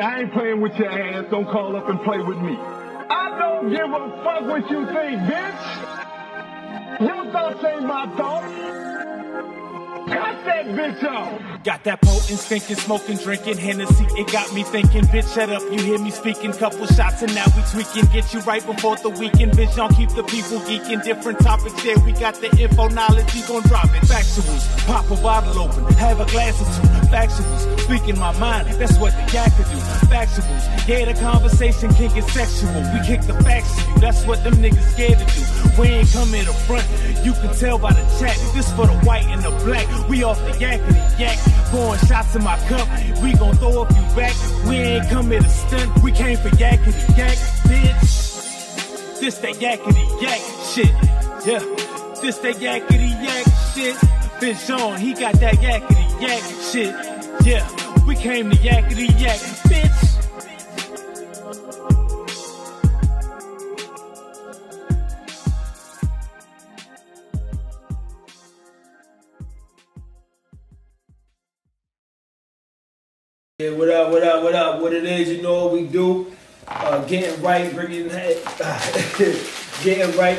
I ain't playing with your ass. Don't call up and play with me. I don't give a fuck what you think, bitch. Your thoughts ain't my thoughts. Cut that bitch off. Got that potent, stinking, smoking, drinking Hennessy. It got me thinking, bitch, shut up. You hear me speaking. Couple shots and now we tweaking. Get you right before the weekend, bitch. Don't keep the people geeking. Different topics, yeah. We got the info, knowledge. We gon' drop it. Factuals. Pop a bottle open. Have a glass or two. Factuals. Speaking my mind. That's what the yak can do. Factuals. Yeah, the conversation can get sexual. We kick the facts to you. That's what them niggas scared to do. We ain't coming to front. You can tell by the chat. This for the white and the black. We off the yakety yak, pouring shots in my cup. We gon' throw a few back. We ain't come here to stunt. We came for yakety yak, bitch. This that yakety yak shit, yeah. This that yakety yak shit. Bitch on, he got that yakety yak shit, yeah. We came to yakety yak, bitch. Yeah, what up, what up, what up? What it is, you know what we do. Uh, getting right, bringing getting right,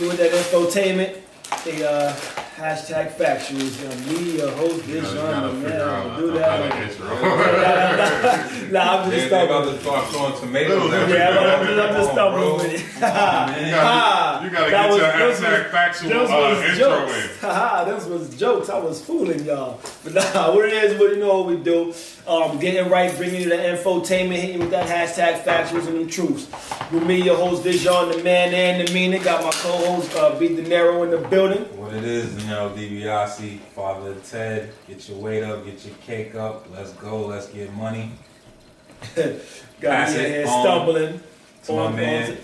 you with that infotainment. The uh, hashtag factuals. You know, me, your host, this man. out Do that. intro. Nah, I'm just they about to start throwing tomatoes at Yeah, I'm, I'm just, I'm just Come stumbling with it. You gotta, you gotta that get was- your hashtag was- factual Those uh, was intro jokes. in. Haha, those was jokes. I was fooling y'all. But nah, what it is, what you know what we do. Um, getting right, bringing you the infotainment, hitting you with that hashtag factuals and the truths. With me, your host, Dijon, the man and the meaning. Got my co-host, uh, B. De Niro in the building. What it is, you know, DiBiase, father Ted, get your weight up, get your cake up, let's go, let's get money. Got Pass me here stumbling. To my man,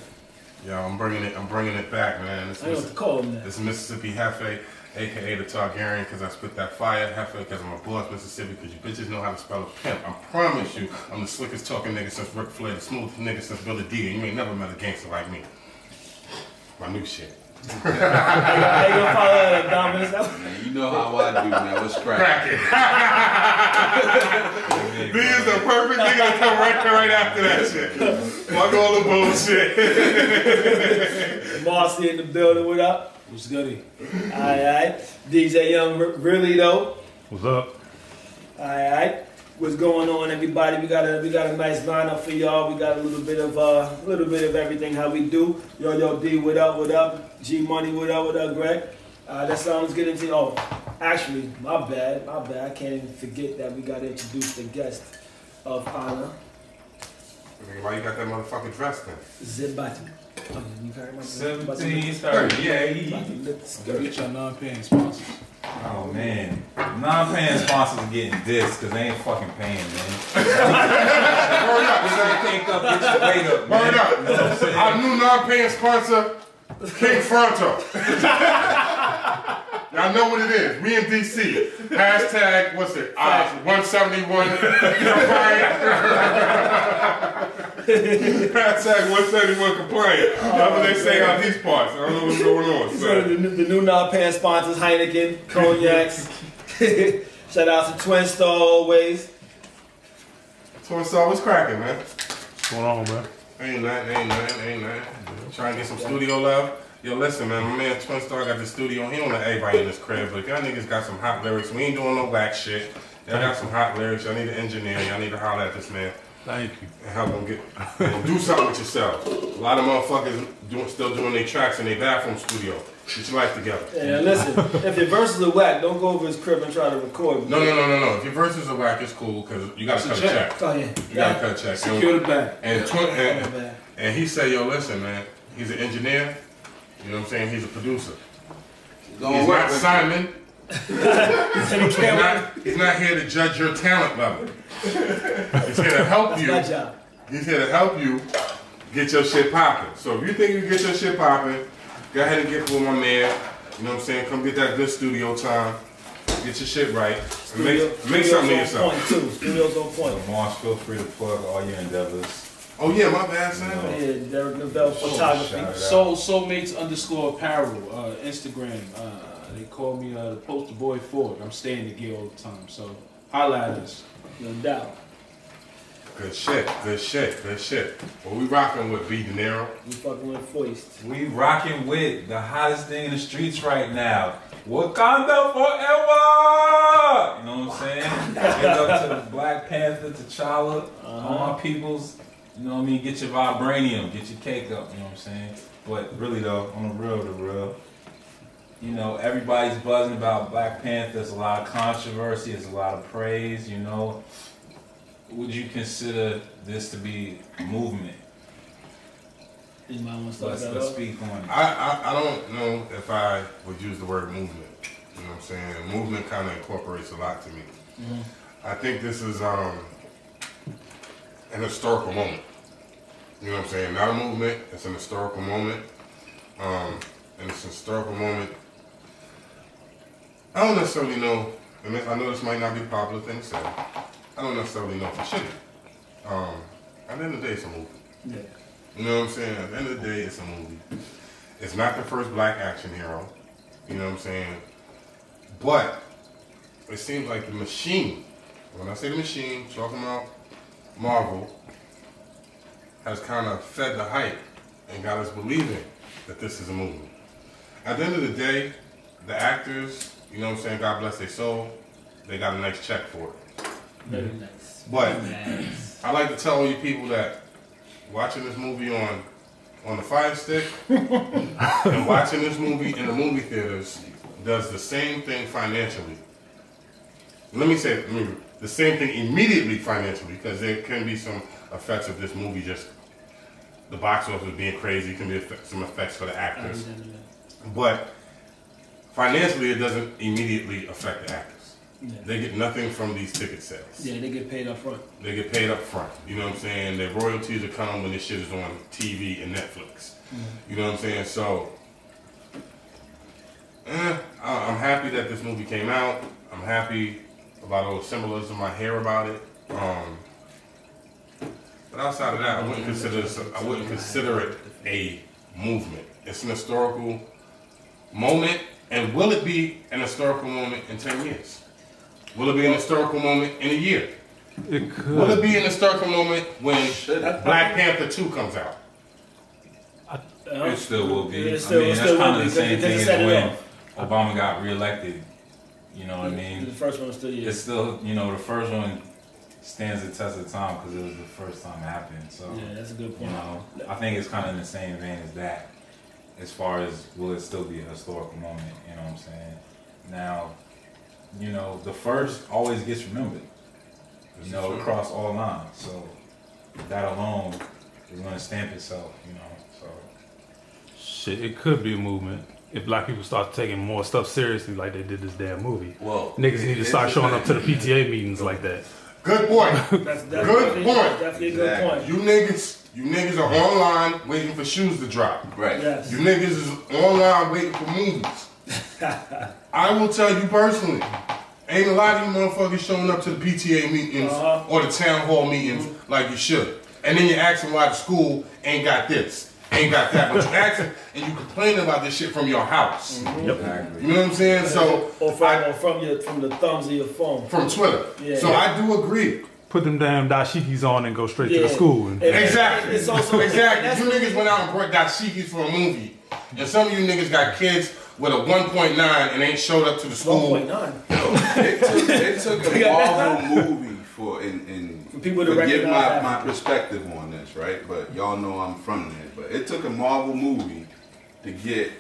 Yo, I'm bringing it. I'm bringing it back, man. This, I don't know what to call him that. this Mississippi Hefe, aka the Targaryen, because I spit that fire Hefe because I'm a boss Mississippi. Because you bitches know how to spell a pimp. I promise you, I'm the slickest talking nigga since Ric Flair, the smoothest nigga since Billy Dee. And you ain't never met a gangster like me. My new shit. How you gonna follow that, Dominus? Man, you know how I do, man. What's cracking? Crack it. This is the perfect nigga to come right, right after that shit. Fuck all the bullshit. Marcy in the building. What up? What's goody? Alright, alright. DJ Young, really though. What's up? Alright, alright. What's going on, everybody? We got a we got a nice lineup for y'all. We got a little bit of uh, a little bit of everything how we do. Yo, yo, D, what up? What up? G Money, what up? What up, Greg? Uh, that's how let's get into. Oh, actually, my bad, my bad. I can't even forget that we got to introduce the guest of honor, Why you got that motherfucking dress then? Zibati. Oh, you heard my- 17, 30, yeah, he, the. Get your non-paying sponsors. oh man, non-paying sponsors are getting dissed because they ain't fucking paying, man. Hurry up, Get your cake up, get your weight up, man. Hurry up. You know what I'm saying? Our new non-paying sponsor, King Fronto. Y'all know what it is. We in DC. Hashtag, what's it? Uh, 171. Hashtag 171 complaint. That's what they say out these parts. I don't know what's going on. So So. the, new- the new non-pan sponsors, Heineken, Cognacs. Shout out to Twin Star always. So, so what's cracking, man? What's going on, man? Ain't nothing, ain't nothing, ain't nothing. Trying to get some studio love. Yo, listen, man, my man Twin Star got the studio. He don't let everybody in his crib, but y'all niggas got some hot lyrics, we ain't doing no whack shit. Y'all got some hot lyrics. Y'all need an engineer. Y'all need to holler at this man Thank you. and help them get and do something with yourself. A lot of motherfuckers doing, still doing their tracks in their bathroom studio. Get your life together. And listen, if your verses are whack, don't go over his crib and try to record. No, no, no, no, no. If your verses are whack, it's cool because you gotta cut a check. Oh yeah. You gotta cut a check. Secure the bag. And, twin, Oh, and, and he said, yo, listen, man, he's an engineer. You know what I'm saying? He's a producer. Gonna He's not with Simon. He's not, he's not here to judge your talent level. He's here to help That's you. my job. He's here to help you get your shit popping. So if you think you can get your shit popping, go ahead and get with my man. You know what I'm saying? Come get that good studio time. Get your shit right. And Studio- make, make something of Studio's on yourself. point too. Studios on point. So, Marsh, feel free to plug all your endeavors. Oh yeah, my bad, son. Yeah, Derek Novell photography. shout it out. Soul Soulmates underscore apparel, uh, Instagram. Uh, they call me uh, the poster boy for it. I'm staying the gear all the time. So holla at us. No doubt. Good shit, good shit, good shit. Well, we rocking with B De Niro. We fucking with Foist. We rocking with the hottest thing in the streets right now. Wakanda forever! You know what I'm saying? Get up to the Black Panther, T'Challa, all my peoples. You know what I mean? Get your vibranium, get your cake up. You know what I'm saying? But really though, on the real, the real. You know, everybody's buzzing about Black Panther. There's a lot of controversy. There's a lot of praise. You know, would you consider this to be a movement? Anybody want to Let's, let's speak on it. I, I, I don't know if I would use the word movement. You know what I'm saying? Movement kind of incorporates a lot to me. I think this is um, an historical moment. You know what I'm saying? Not a movement, it's an historical moment. Um, and it's a historical moment. I don't necessarily know, and I know this might not be a popular thing to say. I don't necessarily know if it should. Um, at the end of the day, it's a movie. Yeah. You know what I'm saying? At the end of the day, it's a movie. It's not the first black action hero. You know what I'm saying? But it seems like the machine, when I say the machine, talking about Marvel, has kind of fed the hype and got us believing that this is a movie. At the end of the day, the actors, you know what I'm saying, God bless their soul, they got a nice check for it. Very mm-hmm. nice. But Nice. I like to tell all you people that watching this movie on on the Fire Stick and watching this movie in the movie theaters does the same thing financially. Let me say let me, the same thing immediately financially because there can be some effects of this movie just the box office being crazy can be effect, some effects for the actors, but financially it doesn't immediately affect the actors. Yeah. They get nothing from these ticket sales. Yeah, they get paid up front. They get paid up front. You know what I'm saying? Their royalties will come when this shit is on TV and Netflix. You know what I'm saying? So, eh, I'm happy that this movie came out. I'm happy about all the symbolism I hear about it. Um, but outside of that, I wouldn't consider this, I wouldn't consider it a movement. It's an historical moment, and will it be an historical moment in 10 years? Will it be an historical moment in a year? It could. Will it be an historical moment when Black Panther 2 comes out? Uh, it still will be. It still- I mean, it that's kind of the same thing as set when. Obama got reelected. You know what I mean? The first one still It's still, you know, the first one stands the test of time because it was the first time it happened. So, Yeah, that's a good point. you know, I think it's kind of in the same vein as that. As far as will it still be a historical moment? You know what I'm saying? Now, you know, the first always gets remembered. You know, across all lines. So that alone is going to stamp itself. You know, so. Shit, it could be a movement if black people start taking more stuff seriously like they did this damn movie. Well, Niggas need to start showing up to the PTA meetings like that. Good point. That's, that's Good point. definitely a good Exactly. point. you niggas, you niggas are online waiting for shoes to drop. Right. Yes. You niggas is online waiting for movies. I will tell you personally, ain't a lot of you motherfuckers showing up to the PTA meetings Uh-huh. or the town hall meetings like you should. And then you're asking why the school ain't got this, ain't got that. But you asking and you complaining about this shit from your house. Exactly. You know what I'm saying? So or from, I- or from your from the thumbs of your phone. from Twitter. Yeah. So I do agree. Put them damn dashikis on and go straight to the school. And, And- Exactly. It's also exactly. that's- You niggas went out and brought dashikis for a movie, and some of you niggas got kids with a 1.9 and ain't showed up to the One school. point nine. It took, it took a Marvel movie for in, in For people to forgive recognize my, my perspective on this, right? But y'all know I'm from there. But it took a Marvel movie to get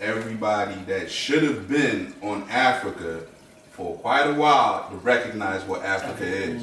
everybody that should have been on Africa for quite a while to recognize what Africa is.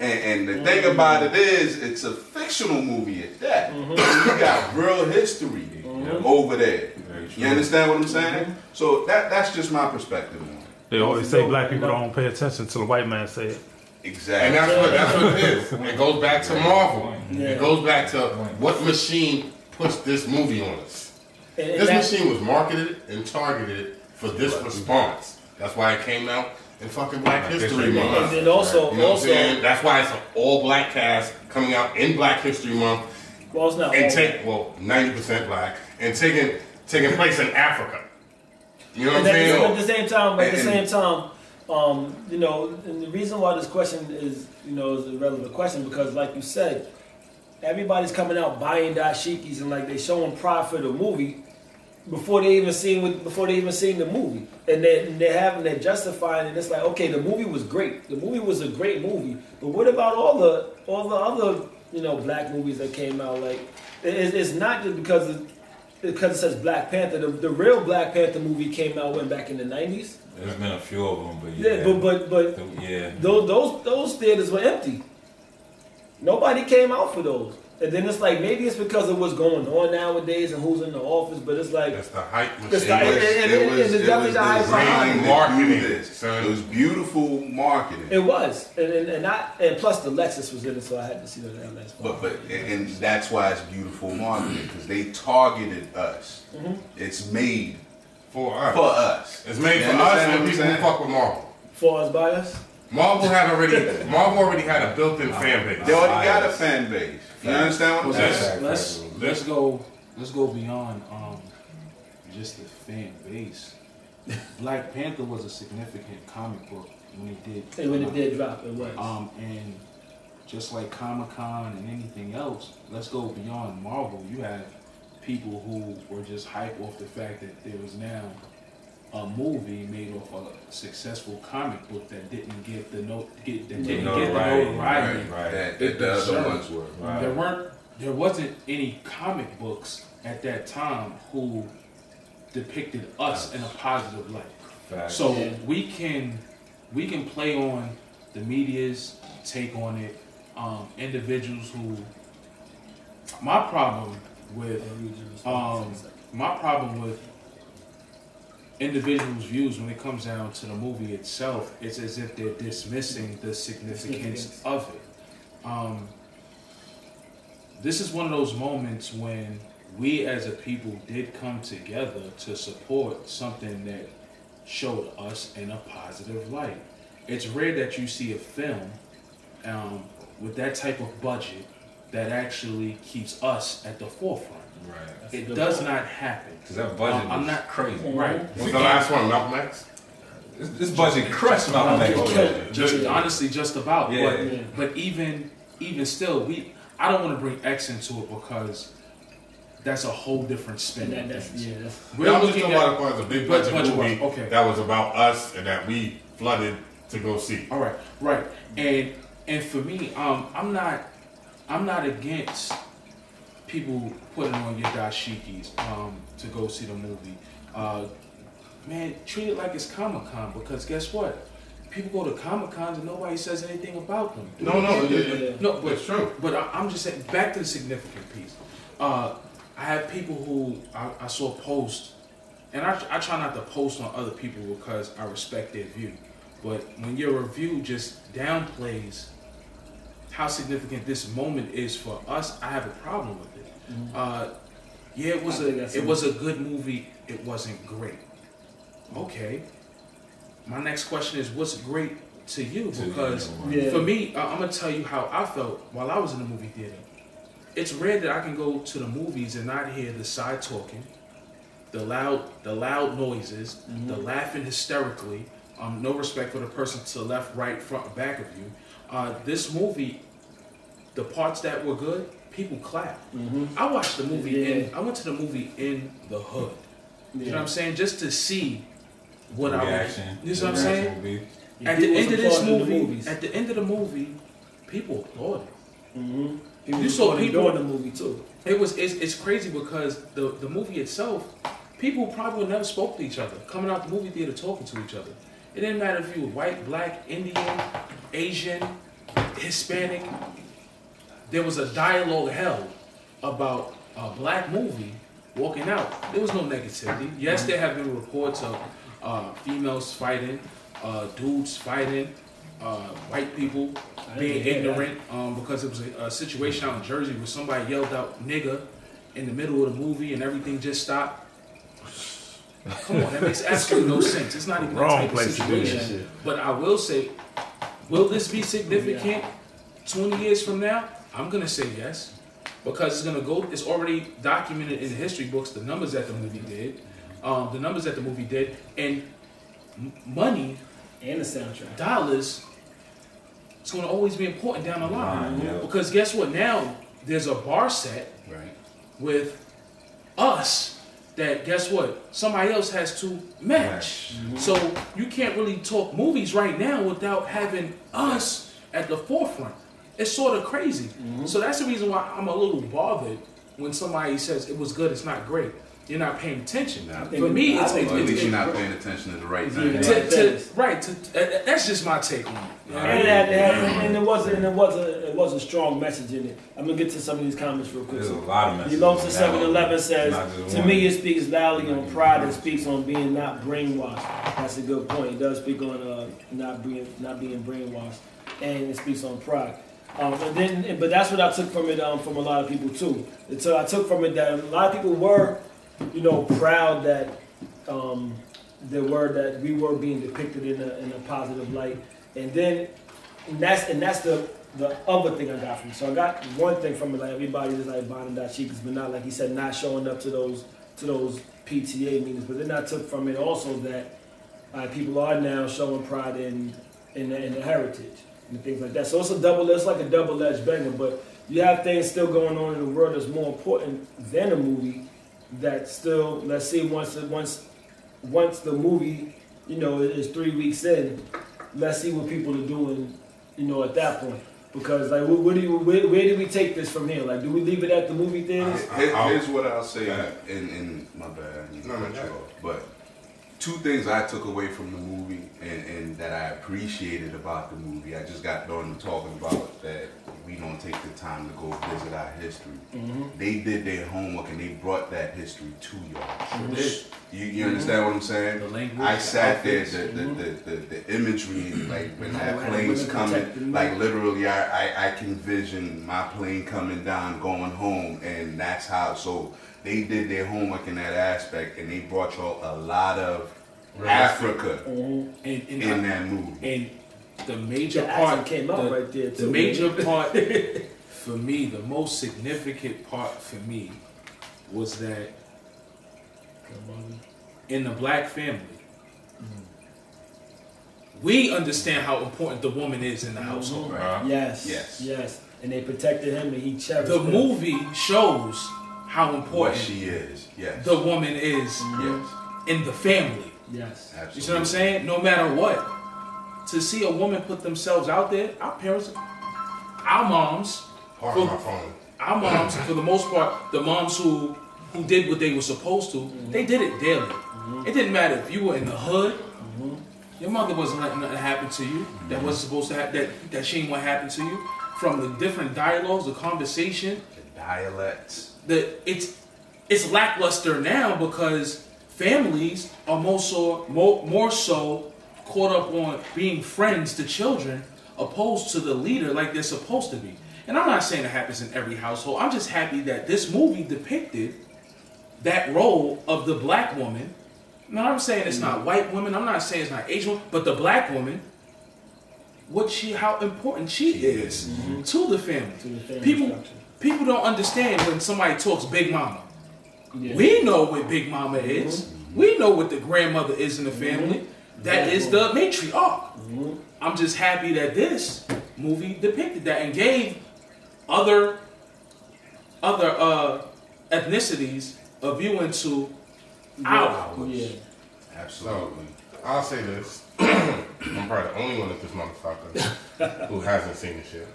And, and the thing mm-hmm. about it is, it's a fictional movie at that. Mm-hmm. You got real history mm-hmm. over there. You understand what I'm saying? So that that's just my perspective on it. they always say black people don't pay attention to the white man say it. And Exactly. that's what that's what it is. It goes back to Marvel. Yeah. It goes back to what machine puts this movie on us. And, and This machine was marketed and targeted for this response. That's why it came out in fucking Black History History Month. and then also You know what I'm also? That's why it's an all black cast coming out in Black History Month well it's not and all- take well ninety percent black and taking taking place in Africa. You know what I'm then saying? at the same time, but at the same time, Um, you know, and the reason why this question is, you know, is a relevant question because, like you said, everybody's coming out buying dashikis and like they showing pride for the movie before they even seen with, before they even seen the movie, and they and they having they're justifying and it's like, okay, the movie was great. The movie was a great movie, but what about all the all the other you know black movies that came out? Like, it, it's not just because of, because it says Black Panther. The, the real Black Panther movie came out when back in the nineties. There's been a few of them, but Yeah, yeah. but but but The- yeah. those those those theaters were empty. Nobody came out for those. And then it's like maybe it's because of what's going on nowadays and who's in the office, but it's like That's the hype It's machine. the- and- and- and it's definitely the hype designed behind marketing, this. son. It was beautiful marketing. it was, and and, and I and plus the Lexus was in it, so I had to see that last But but and and that's why it's beautiful marketing because they targeted us. Mm-hmm. It's made for us. for us. It's made You for us and what I'm people who fuck with Marvel. for us by us. Marvel had already Marvel already had a built-in fan base. They already got a fan base. You understand what I'm saying? let's let's go let's go beyond um just the fan base. Black Panther was a significant comic book when it did. And when it did drop, it was. Um, and just like Comic Con and anything else, let's go beyond Marvel. You have people who were just hype off the fact that there was now a movie made off a successful comic book that didn't get the note get that didn't get the Notoriety. notoriety. Right. That, that the other ones were. Right. There weren't there wasn't any comic books at that time who depicted us in a positive light. Facts. So Yeah. we can we can play on the media's take on it. Um, individuals who my problem with um, my problem with individuals' views when it comes down to the movie itself, it's as if they're dismissing the significance of it. Um, this is one of those moments when we as a people did come together to support something that showed us in a positive light. It's rare that you see a film um, with that type of budget that actually keeps us at the forefront. Right. It does not happen. Because that budget I'm was not- crazy. Right. What's the last one, Malcolm X? This, this budget crushed Malcolm X. Malcolm X. Just honestly, just about. Yeah. But, but even even still, we I don't want to bring X into it because that's a whole different spin. That, that's yeah, that's We're Yeah, I'm just looking talking at about it as a big Budget- budget budget movie okay. that was about us and that we flooded to go see. All right, right, and and for me, um, I'm not, I'm not against people putting on your dashikis um, to go see the movie. Uh, man, treat it like it's Comic Con because guess what? People go to Comic Cons and nobody says anything about them. No, no, it- it- No, but it's true. But I, I'm just saying, back to the significant piece. Uh, I have people who I, I saw post, and I, I try not to post on other people because I respect their view. But when your review just downplays how significant this moment is for us, I have a problem with it. Uh, yeah, it was I think that's a it a- was a good movie. It wasn't great. Okay. My next question is, what's great to you? To Because yeah. for me, uh, I'm gonna tell you how I felt while I was in the movie theater. It's rare that I can go to the movies and not hear the side talking, the loud, the loud noises, the laughing hysterically. Um, no respect for the person to the left, right, front, back of you. Uh, this movie, the parts that were good, people clapped. I watched the movie in. I went to the movie in the hood. You know what I'm saying? Just to see what I reaction. would. You know what I'm saying? reaction At the end of this applauding the movie, at the end of the movie, people applauded. Mm-hmm. People You saw people- during the movie too. It was it's, it's crazy because the the movie itself, people probably never spoke to each other. Coming out the movie theater talking to each other. It didn't matter if you were white, black, Indian, Asian, Hispanic. There was a dialogue held about a black movie walking out. There was no negativity. Yes, there have been reports of uh, females fighting, uh, dudes fighting, uh, white people being didn't hear that. ignorant um, because it was a, a situation out in Jersey where somebody yelled out "nigga" in the middle of the movie and everything just stopped. Come on, that makes absolutely no sense. It's not even that type of place to situation. But I will say, will this be significant 20 years from now? I'm gonna say yes. Because it's gonna go it's already documented in the history books the numbers that the movie did. Um, the numbers that the movie did and m- money And the soundtrack. dollars is going to always be important down the line. Line, yeah. Because guess what? Now there's a bar set Right. with us that guess what? Somebody else has to match. So you can't really talk movies right now without having us at the forefront. It's sort of crazy. So that's the reason why I'm a little bothered when somebody says it was good, it's not great. You're not paying attention. Nah, I For me, it's, think- it's, Or at it's, least you're it's- not paying attention to the right Yeah. thing. to, to, Right. right. To, uh, that's just my take on it. You know And, mean? it had, and it was a, and it was a it was a strong message in it. I'm gonna get to some of these comments real quick. There's a lot of messages. Below to in 7-Eleven says, to one. me it speaks loudly on pride and speaks on being not brainwashed. That's a good point. It does speak on uh, not being not being brainwashed, and it speaks on pride. Um, and then, but that's what I took from it um, from a lot of people too. And so I took from it that a lot of people were, you know, proud that um, the that we were being depicted in a, in a positive light, and then and that's and that's the the other thing I got from it. So I got one thing from it, like everybody is like bonding that cheeks, but not like he said, not showing up to those to those PTA meetings. But then I took from it also that uh, people are now showing pride in in in the heritage and things like that. So it's a double. It's like a double edged banger. But you have things still going on in the world that's more important than a movie. That still, let's see, once once once the movie, you know, is three weeks in, let's see what people are doing, you know, at that point. Because like, where, where do you, where, where do we take this from here? Like, do we leave it at the movie theaters? Here- I'll- Here's what I'll say, Go ahead. in, in my bad, I need to No, no, cut go you ahead. off. but two things I took away from the movie and, and that I appreciated about the movie. I just got done talking about that we don't take the time to go visit our history. Mm-hmm. They did their homework and they brought that history to y'all. Sure. You, you mm-hmm. understand what I'm saying? The language, I the sat there, outfits. the, the, the, the, the imagery, like when mm-hmm. that plane's coming, like literally, I, I, I can vision my plane coming down, going home, and that's how. So they did their homework in that aspect, and they brought y'all a lot of Africa And, and, in that movie. and the major The part came up the, right there, The too. major part for me, the most significant part for me was that in the black family, we understand how important the woman is in the mm-hmm. household. Right. Yes. Yes. Yes. And they protected him and he cherished The him. movie shows how What important she is, yes. the woman is yes, in the family. Yes. absolutely. You see what I'm saying? No matter what. To see a woman put themselves out there, our parents, our moms, Pardon my phone. our moms, for the most part, the moms who who did what they were supposed to, mm-hmm. they did it daily. Mm-hmm. It didn't matter if you were in the hood. Mm-hmm. Your mother wasn't letting nothing happen to you that wasn't supposed to happen. That that she ain't want to happen to you. From the different dialogues, the conversation, The dialects. The it's it's lackluster now because families are more so more, more so caught up on being friends to children opposed to the leader like they're supposed to be. And I'm not saying it happens in every household. I'm just happy that this movie depicted that role of the black woman. Now I'm saying it's not white women. I'm not saying it's not Asian, but the black woman. What she, how important she, She is mm-hmm. to the family. To the family people, structure. People don't understand when somebody talks Big Mama. Yeah. We know what Big Mama is. Mm-hmm. We know what the grandmother is in the mm-hmm. family. That is the matriarch. Mm-hmm. I'm just happy that this movie depicted that and gave other other uh, ethnicities a view into ours. Yeah. Absolutely. I'll say this. I'm probably the only one at this motherfucker who hasn't seen this shit.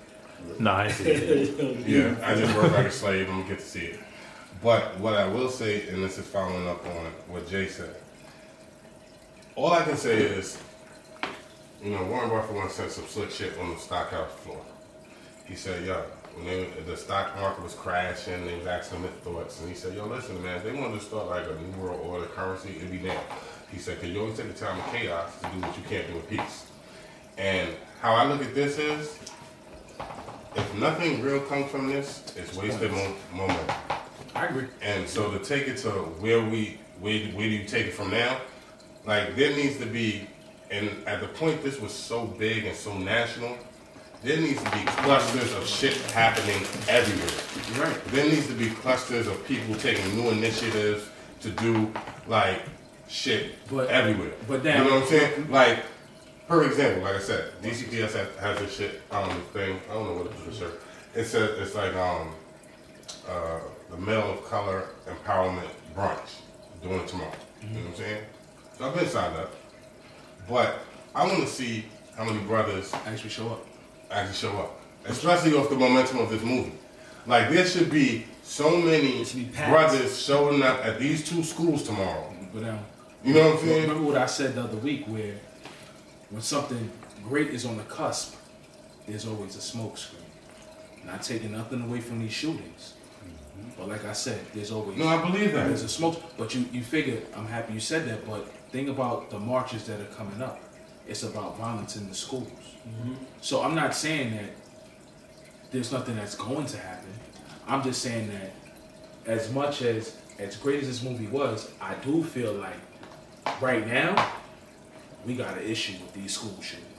Nah, I ain't seen it. Yeah, I just work like a slave. I'm gonna get to see it. But what I will say, and this is following up on what Jay said. All I can say is, you know, Warren Buffett once said some slick shit on the stockhouse floor. He said, "Yo, when they, the stock market was crashing, they was asking him his thoughts, and he said, "Yo, listen, man, if they wanted to start like a new world order currency, it'd be now." He said, "Cause you always take the time of chaos to do what you can't do in peace." And how I look at this is, if nothing real comes from this, it's wasted mo- moment. I agree. And so to take it to where we where, where do you take it from now? Like there needs to be, and at the point this was so big and so national, there needs to be clusters of shit happening everywhere. Right. There needs to be clusters of people taking new initiatives to do like shit But- everywhere. but now- you know what I'm saying? Like For example, like I said, DCPS has, has this shit um thing. I don't know what it is for sure. It says it's like um uh the male of color empowerment brunch doing it tomorrow. You know what I'm saying? So I've been signed up, but I want to see how many brothers Actually, show up. actually show up, especially off the momentum of this movie. Like there should be so many be brothers showing up at these two schools tomorrow. But now, You know what I'm saying? remember what I said the other week, where when something great is on the cusp, there's always a smoke screen. Not taking nothing away from these shootings, mm-hmm. but like I said, there's always No, I believe that. There's a smoke, but you you figure I'm happy you said that. But think about the marches that are coming up. It's about violence in the schools. Mm-hmm. So I'm not saying that there's nothing that's going to happen. I'm just saying that as much as as great as this movie was, I do feel like right now we got an issue with these school shootings.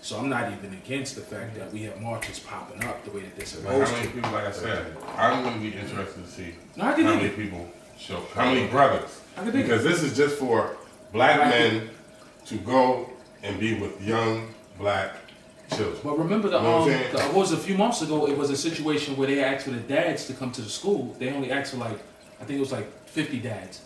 So I'm not even against the fact that we have marches popping up the way that they're Like how supposed many to. people, like I said, I'm going to be interested to see No, I how can dig many it. people show, how many brothers. I can dig Because this is just for black Black men to go and be with young black children. But remember the You know um, I'm saying? the, what was a few months ago? It was a situation where they asked for the dads to come to the school. They only asked for like, I think it was like 50 dads.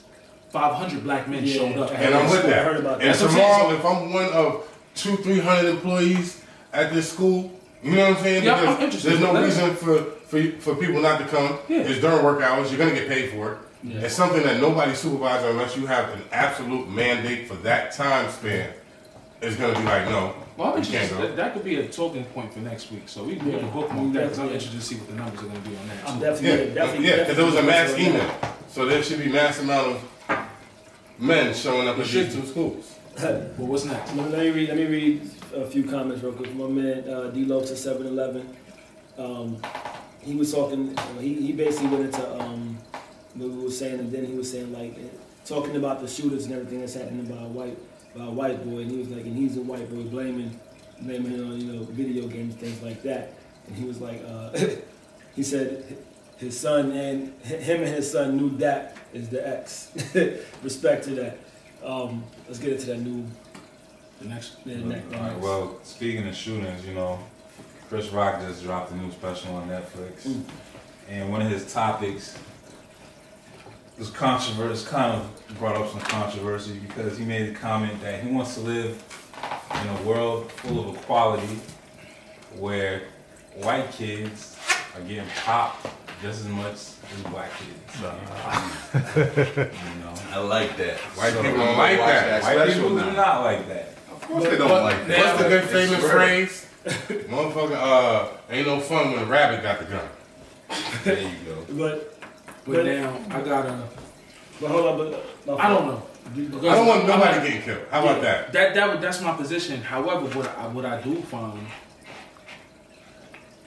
500 black men Yeah. showed up. And I'm with I that. heard about that. And That's what I'm tomorrow, if I'm one of two, three hundred employees at this school, you know what I'm saying? Yeah, I'm There's no reason for, for for people not to come. Yeah. It's during work hours. You're gonna get paid for it. Yeah. It's something that nobody supervises unless you have an absolute mandate for that time span. It's gonna be like, no, Well, I'm interested. That, that could be a talking point for next week. So we, we Yeah. can bookmark that because I'm Yeah. interested to see what the numbers are going to be on that. I'm definitely, Yeah, definitely, yeah, because there was a mass definitely email, so there should be mass amount of men showing up There at should these two schools. But what's next? Let me, let me read. Let me read a few comments real quick. My man uh, D Lo to 7-Eleven. Um, he was talking. uh, He, he basically went into um, what we were saying, and then he was saying like eh, talking about the shooters and everything that's happening by a white by a white boy, and he was like, and he's a white boy blaming blaming on you know video games things like that, and he was like, uh, he said his son and him and his son knew that is the ex. Respect to that. Um, let's get into that new The next. the next. Right, well, speaking of shootings, you know, Chris Rock just dropped a new special on Netflix, Mm. and one of his topics was controversial. Kind of brought up some controversy because he made a comment that he wants to live in a world full of equality, where white kids are getting popped just as much as black kids. you know, I like that. White So, people don't like watch that. white special people now. do not like that. Of course they don't But- like that. What's the good It's famous real. phrase? Motherfucker, uh, ain't no fun when a rabbit got the gun. There you go. But But now I gotta. but hold up, but I don't know. I don't want nobody getting killed. How about that? That that would- that's my position. However, what I what I do find,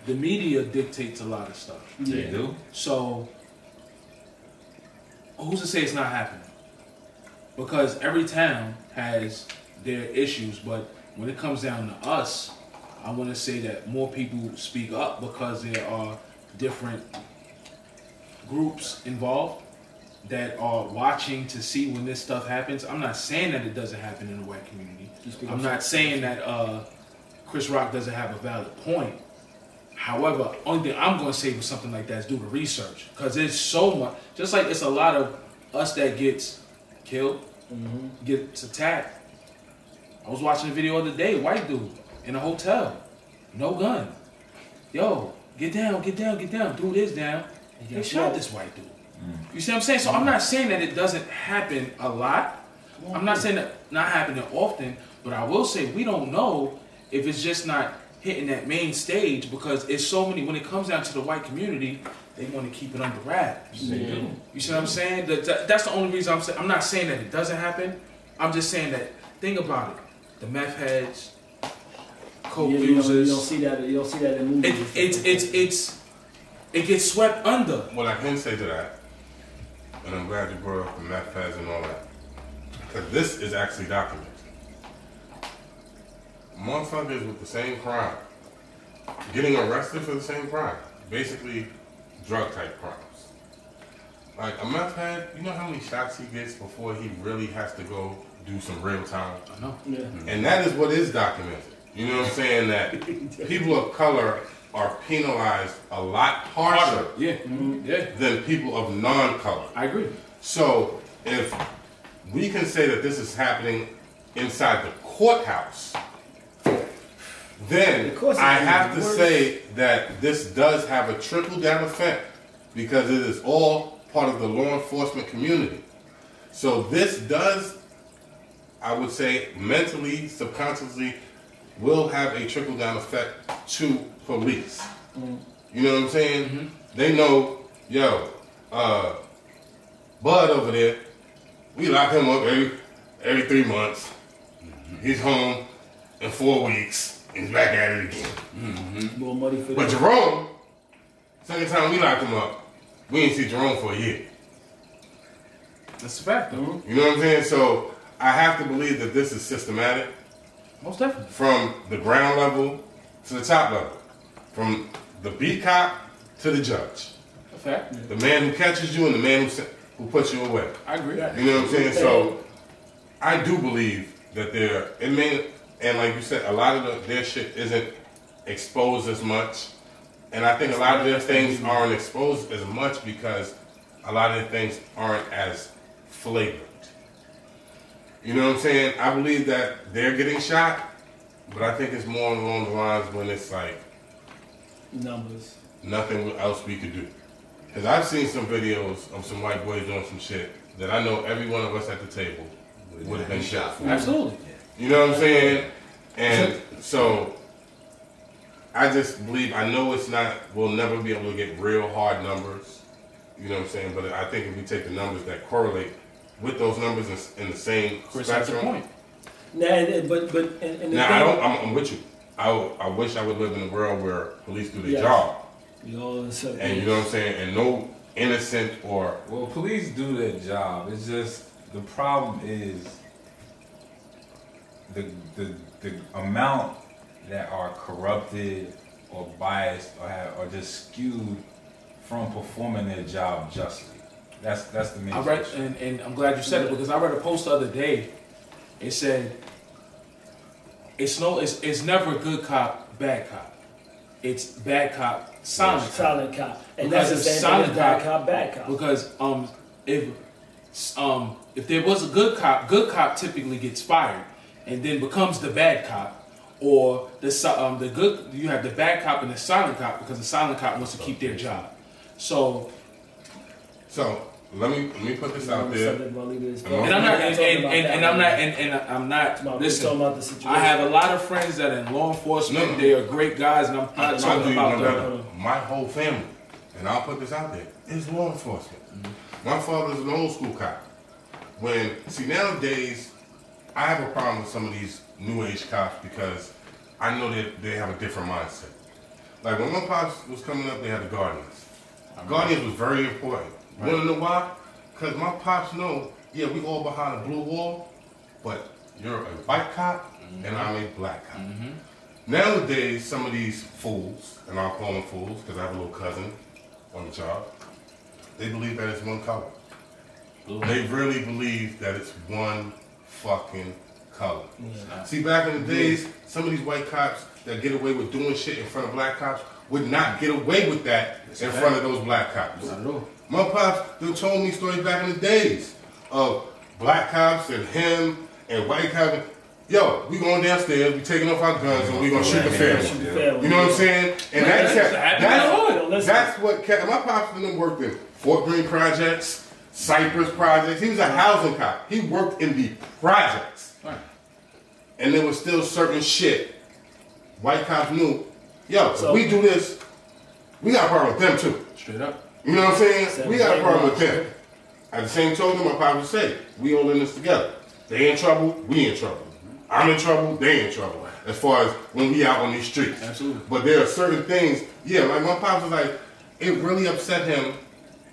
the media dictates a lot of stuff. They do. So who's to say it's not happening? Because every town has their issues, but when it comes down to us, I want to say that more people speak up because there are different groups involved that are watching to see when this stuff happens. I'm not saying that it doesn't happen in the white community. I'm not saying that uh, Chris Rock doesn't have a valid point. However, only thing I'm going to say with something like that is do the research because it's so much. Just like it's a lot of us that gets killed, gets attacked. I was watching a video the other day, white dude in a hotel, no gun. Yo, get down, get down, get down. Dude is down. They shot shot. this white dude. You see what I'm saying? So I'm not saying that it doesn't happen a lot. I'm not saying that not happening often, but I will say we don't know if it's just not hitting that main stage because it's so many. When it comes down to the white community, they want to keep it under wraps. They do. You see what I'm saying? That, that- that's the only reason I'm saying. I'm not saying that it doesn't happen. I'm just saying that. Think about it. The meth heads, coke you, you, don't, you don't see that. You don't see that in movies. it, it's it's it's it gets swept under. Well, I can say to that, and I'm glad you brought up the meth heads and all that, because this is actually documented. Motherfuckers with the same crime, getting arrested for the same crime, basically drug type crimes. Like a meth head, you know how many shots he gets before he really has to go do some real time. I know. Yeah. And that is what is documented. You know what I'm saying? That people of color are penalized a lot harsher Yeah. Mm-hmm. Yeah. than people of non-color. I agree. So if we can say that this is happening inside the courthouse, then I have to worse. say that this does have a trickle down effect because it is all part of the law enforcement community. So this does, I would say, mentally, subconsciously, will have a trickle down effect to police. You know what I'm saying? They know, yo, uh, Bud over there, we lock him up every every three months. He's home in four weeks and he's back at it again. Mm-hmm. More money for But them. Jerome, second time we locked him up, we ain't see Jerome for a year. That's a fact, though. You know what I'm saying? So I have to believe that this is systematic Most definitely. from the ground level to the top level, from the beat cop to the judge, A fact. the man who catches you and the man who se- who puts you away. I agree. You know what I'm saying? So I do believe that they're it may and like you said, a lot of the, their shit isn't exposed as much. And I think a lot of their things aren't exposed as much because a lot of their things aren't as flavored. You know what I'm saying? I believe that they're getting shot, but I think it's more along the lines when it's like Numbers. nothing else we could do. Because I've seen some videos of some white boys doing some shit that I know every one of us at the table would have been shot for. Absolutely. You know what I'm saying? And so I just believe I know it's not we'll never be able to get real hard numbers. You know what I'm saying? But I think if we take the numbers that correlate with those numbers in, in the same Chris has a spectrum. point. Now, but but and, and the Now thing, I don't. I'm, I'm with you. I, I wish I would live in a world where police do their Yes. job, You all of a sudden- and you know what I'm saying, and no innocent or Well, police do their job. It's just the problem is the the the amount that are corrupted or biased or have or just skewed from performing their job justly. That's that's the main I read, and, and I'm glad you said it because I read a post the other day. It said, "It's no, it's, it's never good cop, bad cop. It's bad cop, silent cop." silent cop, and Because that's the it's same thing as silent bad cop. cop, bad cop. Because um, if um, if there was a good cop, good cop typically gets fired and then becomes the bad cop, or the um, the good you have the bad cop and the silent cop because the silent cop wants to keep their job. So so. Let me let me put this out there. Something about leaving this And and I'm not and, and, and, and I'm not and, and I'm not We're listen. talking about the situation. I have a lot of friends that are in law enforcement. No. They are great guys, and I'm not do talking about them. My whole family, and I'll put this out there, is law enforcement. Mm-hmm. My father's an old school cop. When see nowadays, I have a problem with some of these new age cops because I know that they have a different mindset. Like when my pops was coming up, they had the Guardians. Guardians was very important. You wanna know why? Because my pops know, yeah, we all behind a blue wall, but you're a white cop and I'm a black cop. Nowadays, some of these fools, and I'll call them fools because I have a little cousin on the job, they believe that it's one color. They really believe that it's one fucking color. See, back in the days, some of these white cops that get away with doing shit in front of black cops would not get away with that in front of those black cops. My pops they told me stories back in the days of black cops and him and white cops. Yo, we going downstairs, we taking off our guns, and we gonna shoot the family. Family. You know what I'm saying? And that's That's happening in that's, that's what kept my pops worked in Fort Greene projects, Cypress projects. He was a housing cop. He worked in the projects. Right. And there was still certain shit. White cops knew, yo, So- we do this, we got a problem with them too. Straight up. You know what I'm saying? Seven we got a problem with them. At the same token, my papa would say, we all in this together. They in trouble, we in trouble. Mm-hmm. I'm in trouble, they in trouble. As far as when we out on these streets. Absolutely. But there are certain things, yeah, like my pops was like, it really upset him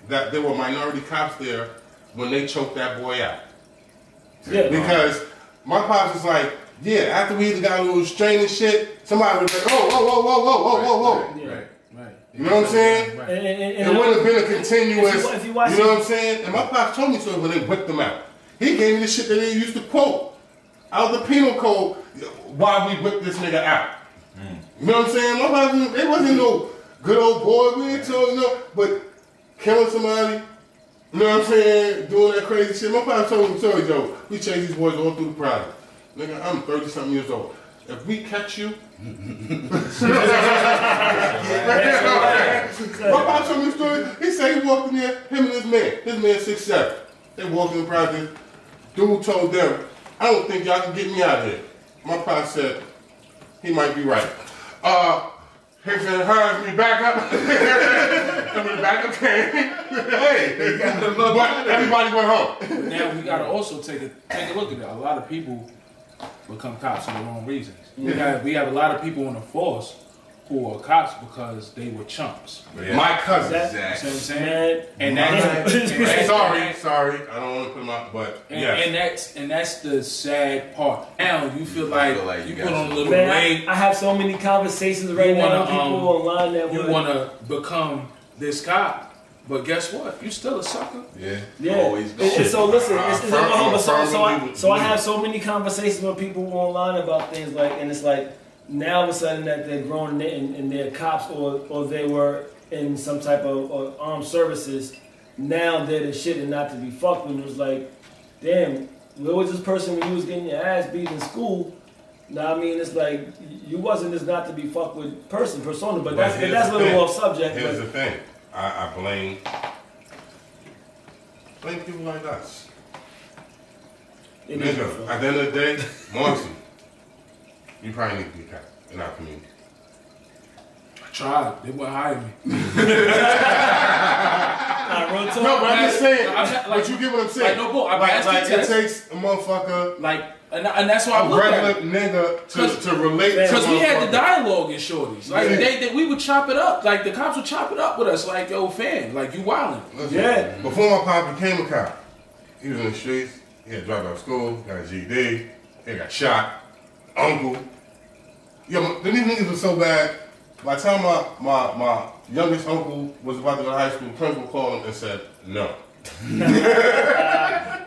that there were minority cops there when they choked that boy out. Yeah, Because my pops was like, yeah, after we either got a little strain and shit, somebody was like, oh, whoa, whoa, whoa, whoa, whoa, whoa, whoa. Yeah. Right. Right. You know what I'm saying? And, and, and, It wouldn't have been a continuous. If you- if you watch you know it- what I'm saying? And my pops told me so when they whipped them out. He gave me the shit that they used to quote out of the penal code. Why we whipped this nigga out? Hmm. You know what I'm saying? My pops, it wasn't no good old boy. We ain't told no, but killing somebody. You know what I'm saying? Doing that crazy shit. My pops told me, sorry, Joe, we chase these boys all through the project. Nigga, I'm 30 something years old. If we catch you, my pops told me the story. He said he walked in there, him and his man. His man six seven. They walked in the project. Dude told them, I don't think y'all can get me out of here. My pops said, he might be right. Uh, he said, hurry me back up. and the back up came. hey, but everybody went home. Now we gotta also take a take a look at that. A lot of people become cops for the wrong reasons. We have we have a lot of people in the force who are cops because they were chumps. My cousin. You see what I'm saying? And that's and that's- sorry, sorry. I don't want to put him out, but And, yes. and that's and that's the sad part. Now you feel like, feel like you, you put on a little Man, weight. I, I have so many conversations right You now wanna, with people um, online that you want to become this cop, but guess what? You still a sucker. Yeah. Yeah. Always And- and so listen, I- it's, it's, I hold on, so, so, I, so I have so many conversations with people online about things like, and it's like now all of a sudden that they're grown and, and they're cops or or they were in some type of or armed services. Now they're the shit and not to be fucked with. It was like, damn, where was this person when you was getting your ass beat in school? Now I mean, it's like you wasn't this not to be fucked with person persona, but, But that's that's a little thing. off subject. Here's But the thing. I, I blame blame people like us. Nigga, at the end of the day, Monty, you probably need to be a cop in our community. I tried. They wouldn't hire me. Nah, real talk. No, but I'm just saying. I'm not- but you get what I'm saying. Like, no bull. I Like, the like it test. takes a motherfucker, Like, and, and that's why I look at regular it. nigga to, 'Cause- to relate to Because we had the dialogue in shorties. Like Yeah. they, they, we would chop it up. Like the cops would chop it up with us. Like, yo, fam, like you wildin'. Listen, Yeah. Before my pop became a cop, he was in the streets. He had dropped out of school, got a GED, he got shot. Uncle. Yo, these niggas were so bad. By the time my, my, my youngest uncle was about to go to high school, principal called him and said, no. he is not,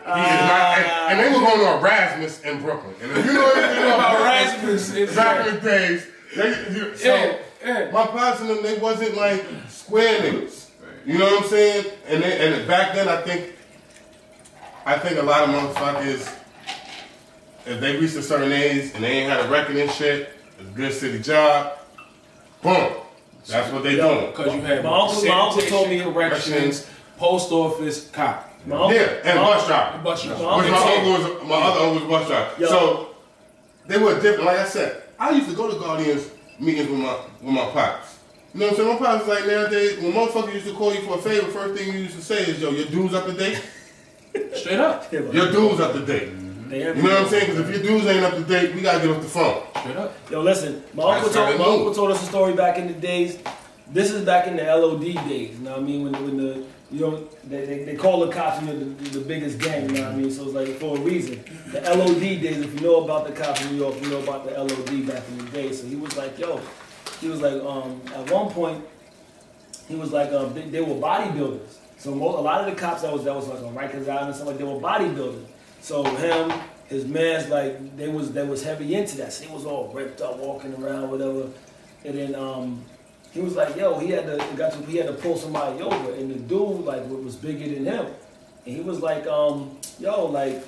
and, and they were going to Erasmus in Brooklyn. And if you know anything about Erasmus is back in the days, they, so Yeah, yeah. my pops and them, they wasn't like square niggas. You know what I'm saying? And they, and back then, I think, I think a lot of motherfuckers, if they reach a certain age and they ain't had a record and shit, a good city job, boom, that's what they Yo, doing. Because you had My uncle- my uncle told me- corrections, post office, cop, My uncle- Yeah, and my- bus driver. bus driver. My Which uncle my uncle was, my other uncle was a bus driver. Yo. So they were different. Like I said, I used to go to Guardians meetings with my with my pops. You know what I'm saying? My pops was like nowadays, when motherfuckers used to call you for a favor, first thing you used to say is, yo, your dues up to date? Straight up. Your dues up to date. They You know what I'm saying? Because if your dudes ain't up to date, we gotta get off the phone. Straight up. Yo, listen, my uncle That's told my move. uncle told us a story back in the days. This is back in the LOD days. You know what I mean? When when the you know they, they, they call the cops you know, the, the biggest gang. You know what I mean? So it's like for a reason. The LOD days. If you know about the cops in New York, you know about the LOD back in the day. So he was like, yo, he was like, um, at one point, he was like, um, they, they were bodybuilders. So a lot of the cops that was that was like on Rikers Island and stuff like they were bodybuilders. So him, his man's like they was they was heavy into that. So he was all ripped up, walking around, whatever. And then um, he was like, yo, he had to got to he had to pull somebody over, and the dude like was bigger than him, and he was like, um, yo, like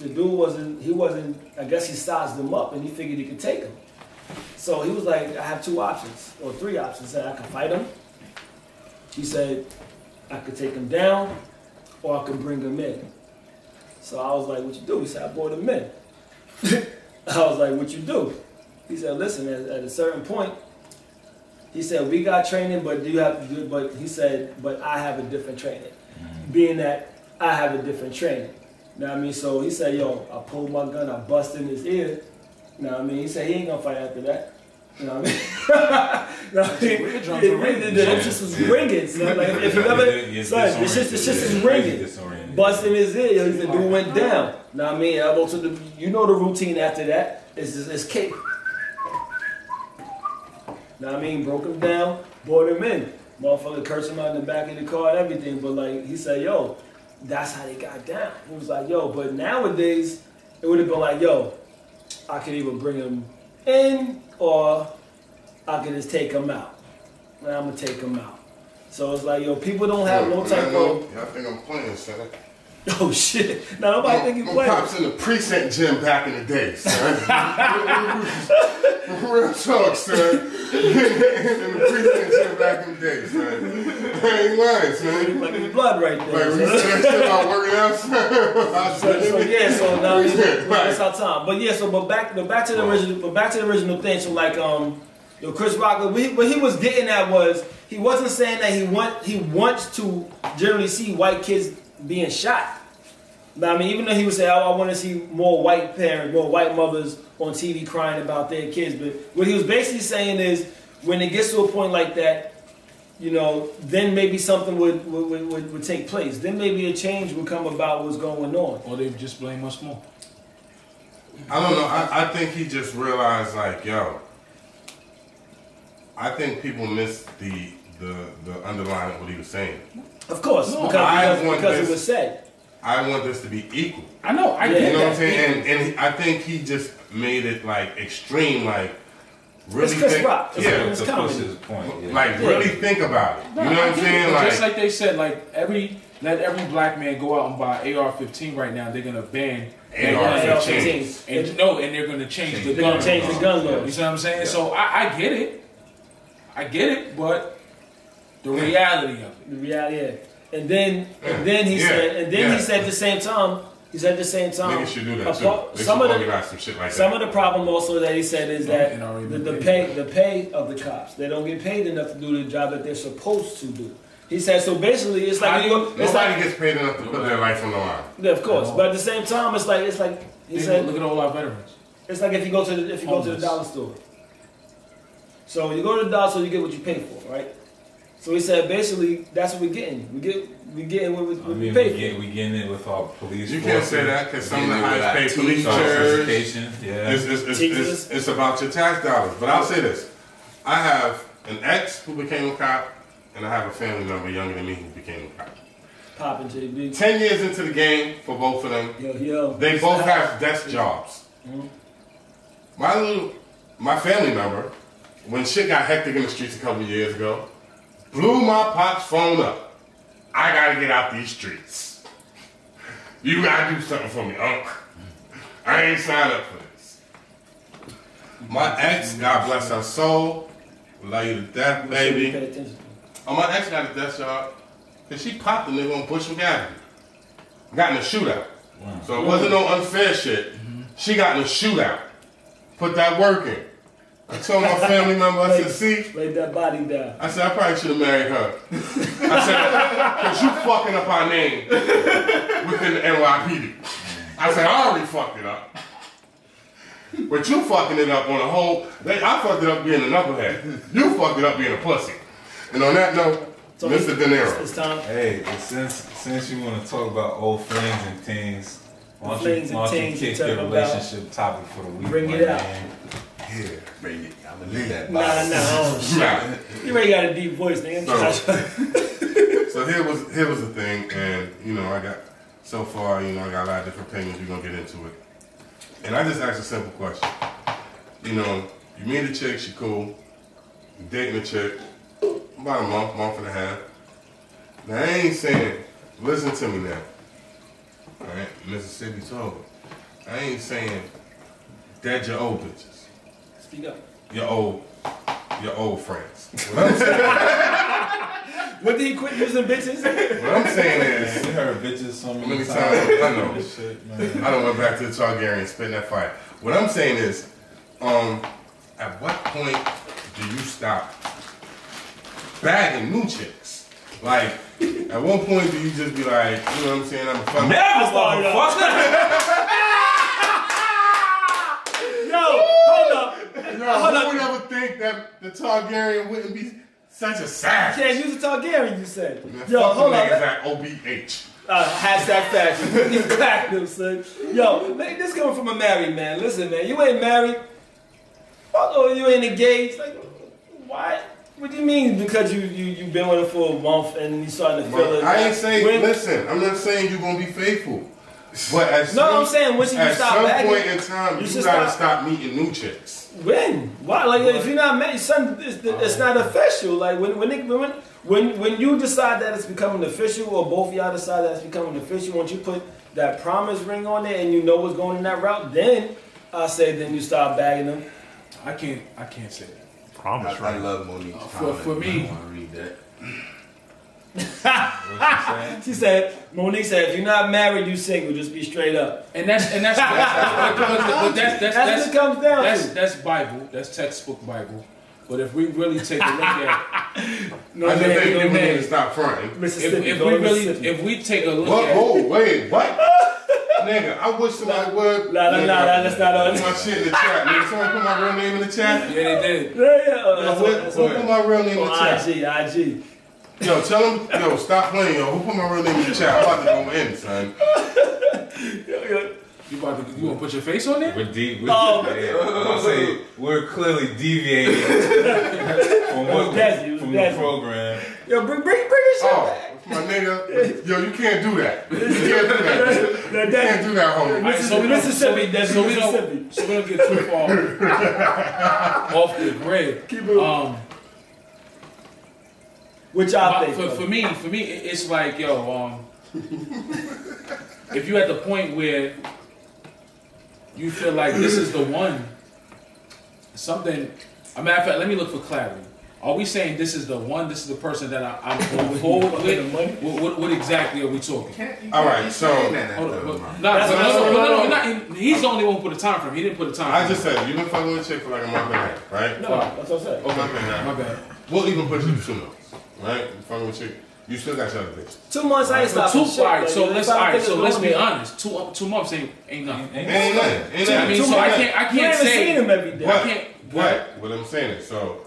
the dude wasn't he wasn't I guess he sized him up, and he figured he could take him. So he was like, I have two options or three options. Said I can fight him. He said I could take him down, or I could bring him in. So I was like, what you do? He said, I brought him in. I was like, what you do? He said, listen, at, at a certain point, he said, we got training, but do you have to do, but he said, but I have a different training. Being that I have a different training. You know what I mean? So he said, yo, I pulled my gun, I busted in his ear. You know what I mean? He said he ain't gonna fight after that. You know what I mean? you know what I mean? Eardrums The- ringing. the- the- the shit was ringing. son. Like, if you ever, It's son, the shit, the shit is ringing Disoriented. Busting his ear. Yo, he said, dude went down. What I mean? Elbow to the, you know the routine after that. It's, it's, it's kick. Know what I mean? Broke him down, brought him in. Motherfucker cursed him out in the back of the car and everything. But like, he said, yo, that's how they got down. He was like, yo, but nowadays it would have been like, yo, I could even bring him in or I could just take him out. And I'm gonna take him out. So it's like, yo, people don't have no type of Y'all think I'm playing, son. oh shit. Now nobody think you My playing. pops in the precinct gym back in the day, son. Real talk, son. in the precinct gym back in the day, son. I ain't lying, son. Like his blood right Like, there. when you said that shit about working out, son. So, so yeah, so now it's, Right. that's our time. But yeah, so but back, but back to the original, but back to the original thing. So like, um, know, Chris Rock, what he, what he was getting at was he wasn't saying that he want he wants to generally see white kids being shot. But I mean, even though he would say, "Oh, I want to see more white parents, more white mothers on TV crying about their kids," but what he was basically saying is, when it gets to a point like that, you know, then maybe something would would, would, would, would take place. Then maybe a change would come about what's going on. Or they just blame us more. I don't know. I, I think he just realized, like, yo, I think people missed the the the underlying of what he was saying. Of course, No, because, I because, want because this- it was said. I want this to be equal. I know, I Yeah. You know what I'm saying? And, and I think he just made it like extreme, like really It's Chris think, Rock. It's- yeah, it's to push his point. Yeah. like Yeah. really think about it. No, You know I what I'm get it, saying? Like, just like they said, like every let every black man go out and buy AR-15 right now. They're gonna ban AR-15. and no, and they're gonna change the They're gun. gonna change the gun You laws. see what I'm saying? So I, I get it. I get it, but the reality of it. The reality, yeah. And then, and then he Yeah. said, and then Yeah. he said at the same time, he said at the same time, niggas should do that too. They some should of the some shit like some that. of the problem also that he said is that the, the paid. pay the pay of the cops they don't get paid enough to do the job that they're supposed to do. He said so basically it's like do you you- it's Nobody like gets paid enough to put their life on the line. yeah, of course, but at the same time it's like it's like he Think- said look at all our veterans. It's like if you go to the, if you go to the dollar store. So you go to the dollar store, you get what you pay for, right? So he said basically that's what we're getting. We get we getting what we, I what we mean, pay we, for. we getting it with our police. You can't say that because some of the highest paid police teachers, officers education, yeah. It's, it's, it's, it's, it's about your tax dollars. But I'll say this. I have an ex who became a cop, and I have a family member younger than me who became a cop. Popping to the big Ten years into the game for both of them, yo yo. they both have desk jobs. Mm-hmm. My little, my family member, when shit got hectic in the streets a couple years ago, blew my pop's phone up. I gotta get out these streets. You gotta do something for me, Unc. I ain't signed up for this. My ex, God bless her soul, love you to death, baby. Oh, my ex got a death job because she popped the nigga on Bushwick Avenue. Got in a shootout. So it wasn't no unfair shit. She got in a shootout. Put that work in. I told my family member, I said, see, Lay that body down. I said, I probably should have married her. I said, because you fucking up our name within the NYPD. I said, I already fucked it up. But you fucking it up on a whole, they, I fucked it up being a knucklehead. You fucked it up being a pussy. And on that note, So Mr. De Niro. It's time. Hey, since since you want to talk about old flings and things, why don't you, why don't you things kick you your relationship topic for the week? Bring it out. man? Yeah, bring it. I'm gonna leave that. Nah, box. nah, oh shit. You already got a deep voice, man. So- So here was here was the thing, and you know I got so far you know I got a lot of different opinions. We're gonna get into it, and I just asked a simple question. You know, you meet a chick, she cool. You dating a chick, about a month, month and a half. Now I ain't saying, listen to me now. All right, Mississippi told. I ain't saying that your old bitches, Speak up. your old, your old friends. What I'm saying, When did he quit using bitches? what I'm saying is. We heard bitches so many, Many times. times, I know. Shit, man. I don't went back to the Targaryen spitting that fire. What I'm saying is, um, at what point do you stop bagging new chicks? Like, at one point do you just be like, you know what I'm saying? I'm a fuck. Never, motherfucker. Yo, hold Yo, who would ever think that the Targaryen wouldn't be such a savage? Can't use a Targaryen, you said. Man, Yo, hold up. niggas at OBH. Uh, hashtag fashion. Cracked them, son. Yo, man, this coming from a married man. Listen, man, you ain't married. Fuck, oh, you ain't engaged. Like, why? What do you mean? Because you you you've been with her for a month and you starting to feel it? I ain't saying. When- listen, I'm not saying you're gonna be faithful. But at No, some, I'm saying once you stop at some bagging, point in time, you you, gotta stop- stop meeting new chicks. When? Why? Like if you're not married, son, it's, it's not official. Like when when, it, when when when you decide that it's becoming official, or both of y'all decide that it's becoming official, once you put that promise ring on there and you know what's going in that route, then I say then you start bagging them. I can't. I can't say that. Promise, I, I right? love Monique's uh, For- comment. for me- I want to read that. She said, Monique said, if you're not married, you single. Just be straight up. And that's and that's but, but, but that's that's That's, that's what it comes down that's, to. that's Bible. That's textbook Bible. But if we really take a look at No I just man, think no people need man. to stop fronting. if, Mississippi, if go we really if we take a look What? at Oh, wait, what? nigga, I wish somebody would. Nah, nah, nigga, nah, nah, that's not Put my shit in the chat. Nigga, someone put my real name in the chat. yeah they did. Yeah, yeah. Oh, that's who- on- that's who on- put my real name in the oh, on chat? IG, IG. Yo, tell them, yo, stop playing, yo. Who put my real name in the chat? I'm about to go in, son. Yo, yo. You about to you want to put your face on there? We're deep. We're, Oh. yeah, I'm gonna say we're clearly deviating from what Desi, it was from the program. Yo, bring, bring, bring your shit Oh, back. my nigga. Yo, you can't do that. You can't do that. That- You can't do that, homie. Alright, so Mississippi, that's so we Mississippi. don't so we don't get too far off the grid. Keep it. Um, What y'all think? for, for me, for me, it's like yo, um, if you at the point where you feel like this is the one, something. A matter of fact, let me look for clarity. Are we saying this is the one? This is the person that I, I'm going forward with? What, what, what exactly are we talking? All right, so Hold on, but, nah, That's but what- no, no, no, no, no, no, no. not- he's the only one who put a time frame. He didn't put a time. I frame. just said you've been fucking with a chick for like a month and a half, right? No, that's what I said. Okay, man. My bad. We'll even put you to two months, right? You fucking with a chick. You still got your bitch. Two months, I ain't For stopping two, shit. all right, so let's all right, so let's be honest. Two uh, two months ain't ain't nothing. Ain't- Ain't nothing. Ain't I nothing. mean, Two so I can't I can't haven't say seen him every day. I can't. What? What I'm saying is, so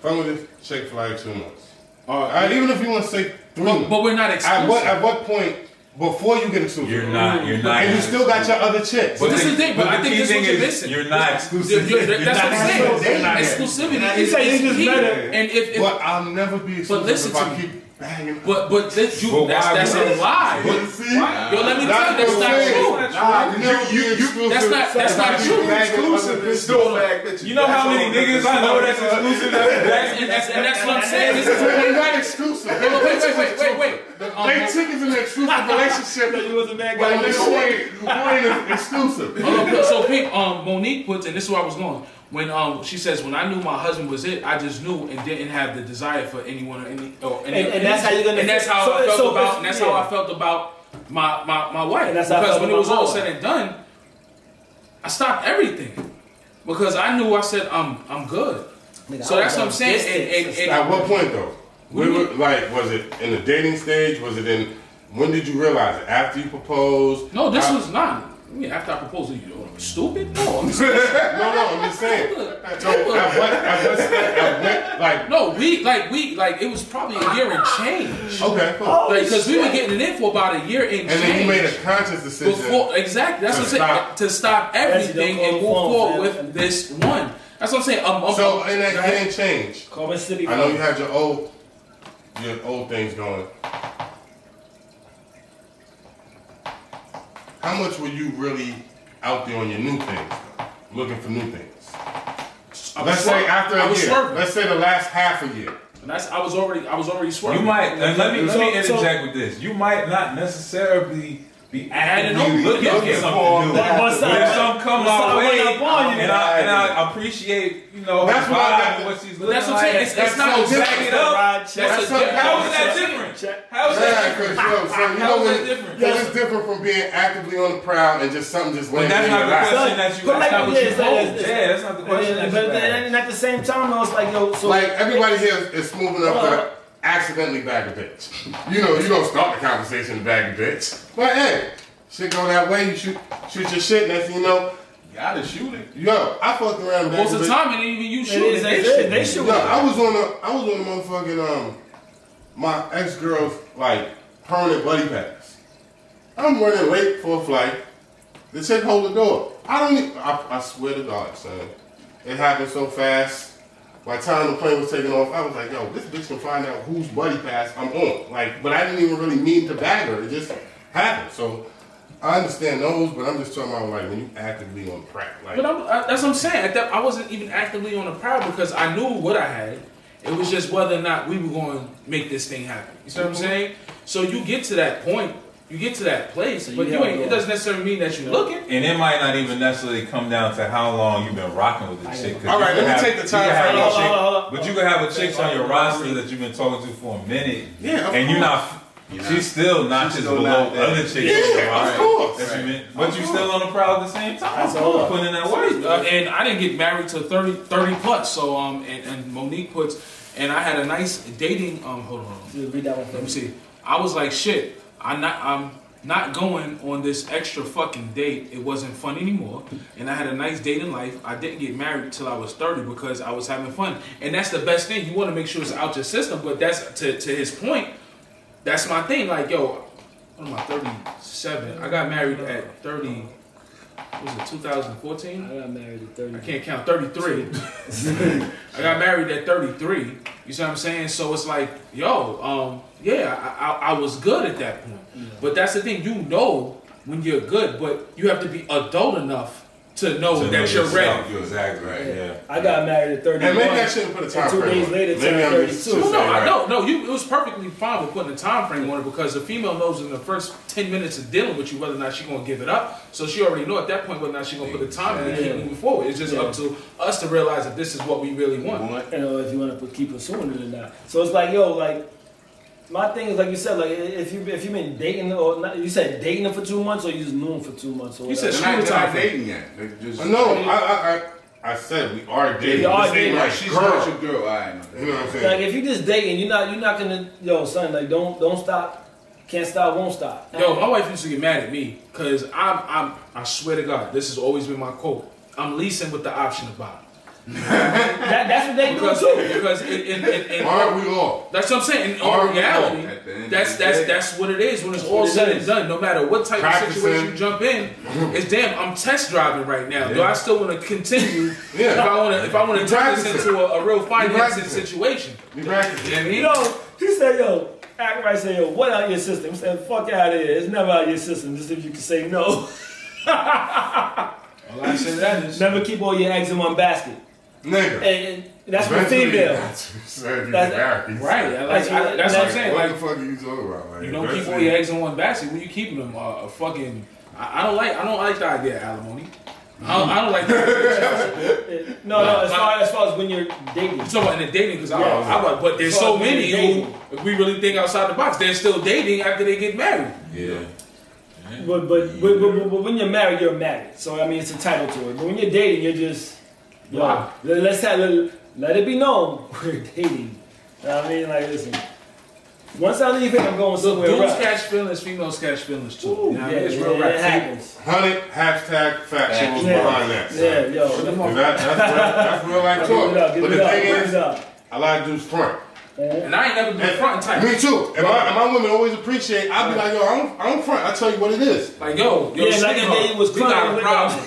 fucking with this chick for like two months. Uh, All right, even if you want to say three but, months. but we're not At exclusive. what at what point before you get exclusive? You're not. You're not. And you still got your other chicks. But this is the thing, but I think this is what you're missing. You're not exclusive. You're- you're- that's what I'm saying. exclusive. Exclusivity You is, say you just key. And if, if But I'll never be exclusive listen if to I me. keep banging. but but this you But that's that's a lie. But see, Yo, let me tell you, that's not true. Nah, you never be exclusive. That's not- that's not true. banging Exclusive is still bag bitches. You know how many niggas I know that's exclusive? That's That's, and, that's, and that's what I'm saying. This is They're not exclusive. wait, wait, wait, wait, wait, wait. They chick is in an exclusive relationship. That you was a bad guy. nigga ain't, ain't exclusive. So Pink, um, Monique puts, and this is where I was going. When um, she says, when I knew my husband was it, I just knew and didn't have the desire for anyone or any. Or, any And- and that's how you're gonna And that's how so- I felt so about. And that's yeah. how I felt about my my, my wife. And that's how I because felt when it was all my said and done, I stopped everything because I knew I said I'm I'm good. So that's what I'm saying. And, and, and, At what point though? We were, like, was it in the dating stage? Was it in? When did you realize it? After you proposed? no, this I- was not. I mean, after I proposed, to you know, I'm stupid. No, I'm No, no, I'm just saying. So at what? At what? At what? Like, no. We like we like it was probably a year and change. okay, cool. Like, because we were getting it in for about a year and, change, and then you made a conscious decision. before exactly. That's to what I'm saying. stop. To stop everything and move forward man. with this one. That's what I'm saying. Um, um, so in that go ahead. change, Call City. I know you had your old, your old things going. How much were you really out there on your new things, though? looking for new things? I Let's say swerving. after I a year. swerving. Let's say the last half a year. And that's I was already I was already swerving. You might, and let me let me So- so- interject with this. You might not necessarily be Adding actively on- looking looking for something new. But what's But up? if something comes What's our way, on you? and I and I appreciate, you know, That's what I got- and what she's But looking that's what I'm saying. like. It's, That's it's not so back different. it up. Ride That's a That's so- different. How is that different? How is that? because yo, so you know when different? because it's different from being actively on the prowl and just something just But landing that's not the question that you. But That's like, not what yeah, you hold. Yeah, that's not the question. But then, at the same time, though, it's like yo, so Like everybody here is smooth enough Hold on. to accidentally bag a bitch. You know, you don't start the conversation to bag of bits. But hey, shit go that way, you shoot shoot your shit, next thing you know, You gotta shoot it. yo, I fucked around and bagged Most a of the bitch. time, it ain't even you It shooting. is, They they, they shoot. Yo, I was on a I was on a motherfucking um my ex girl's like permanent buddy pass. I'm running late for a flight. The chick hold the door. I don't. Even, I, I swear to God, son, it happened so fast. By the time the plane was taking off, I was like, yo, this bitch can find out whose buddy pass I'm on. Like, but I didn't even really mean to bag her. It just happened. So I understand those, but I'm just talking about like when you actively on crack. Like, But I'm, I, that's what I'm saying. At that, I wasn't even actively on the prowl because I knew what I had. It was just whether or not we were going to make this thing happen. You see what I'm mm-hmm. saying? So you get to that point, you get to that place, So but you you have ain't. It doesn't necessarily mean that you're looking. And it might not even necessarily come down to how long you've been rocking with the chick. 'cause All you right, could let me have- take the time have frame. a Hold on, chick- hold on, hold on. But you could have a chick on your roster that you've been talking to for a minute. Yeah, of and you're not. You're She's still not she's just still below not there. other chicks. Yeah, on your of roster course. that you Right. been- but you still on the prowl at the same time. That's cool. Putting in that Right. work. Uh, and I didn't get married till 30, 30 plus. So um, and, and Monique puts, and I had a nice dating. Um, hold on, hold on. Read that one Let me me. see. I was like, shit. I'm not. I'm not going on this extra fucking date. It wasn't fun anymore. And I had a nice date in life. I didn't get married till I was 30 because I was having fun. And that's the best thing. You want to make sure it's out your system. But that's to to his point. That's my thing. Like, yo, what am I? 37. I got married at 30. what Was it 2014? I got married at 30. I can't count 33. I got married at 33. You see what I'm saying? So it's like, yo, um, yeah, I, I, I was good at that point. But that's the thing, you know when you're good, but you have to be adult enough to know To know that you're yourself. ready. Exactly. Right. Yeah. I got married at 31. and maybe I shouldn't put a time And two frame days on it. later, Maybe turned I'm 32. No, no, saying, I right. know. No, you. It was perfectly fine with putting a time frame on it because the female knows in the first ten minutes of dealing with you whether or not she's gonna give it up. So she already know at that point whether or not she's gonna put the time in and keep moving forward. It's just Yeah. up to us to realize that this is what we really want. What? you know, if you want to keep pursuing it or not. So it's like, yo, like, my thing is like you said, like if you if you've been dating or not, you said dating them for two months or you just knew them for two months or You said They're not, not dating yet. They're just, No, I, I, I, I said we are dating. We are dating. my Right, she's girl. not your girl. I no. You know what I'm saying? like if you just dating, you're not you're not gonna yo son like don't don't stop, can't stop, won't stop. Yo, my wife used to get mad at me because I'm, I'm, I swear to God, this has always been my quote. I'm leasing with the option to buy. That, that's what they do Because, too. because in, in, in, in Aren't we all? that's what I'm saying. In Are all reality, At the that's that's that's what it is. When it's all what it said and done, no matter what type of situation you jump in, it's damn. I'm test driving right now. Do I still want to continue? Yeah. If I want to, if I want to turn this into a, a real financing practicing. situation, You practicing? you know what I? You know, he said, yo, act right, say, yo, what out your system? He said, fuck out of here. It's never out your system, just if you can say no. All I say to that is, never keep all your eggs in one basket. Nigga. And, and that's for female. That's what you That's- right? I Like, That's I, what- that's what I'm saying. What Like, the fuck are you talking about? Like, You don't keep all your eggs in one basket. When you keeping them, uh, a fucking. I, I don't like. I don't like the idea of alimony. I don't, I don't like. The, No, no, as far, as far as when you're dating. you're talking about in the dating because I, Yeah. I, I, but there's So so many who, if we really think outside the box, they're still dating after they get married. Yeah. But, but, but, but, but when you're married, you're married. So, I mean, it's entitled to it. But when you're dating, you're just, yo, Wow. let, let's have, let, let it be known we're dating. You know what I mean? Like, listen, once I leave here, I'm going Look, somewhere dudes else. catch feelings, females catch feelings too. Ooh, you know what I yeah, mean? It's real yeah, rap. it happens. Hundred hashtag factuals Yeah. behind that. Yeah, yo. Put them that, that's, real, that's real life Give it up, But the up, thing give it is, up. I like dudes front. And I ain't never been front and type. Me too. And my, and my women always appreciate. I be like, yo, I don't, I don't front. I tell you what it is. Like yo, yo, Yeah, like if sweetheart, they was we got a problem.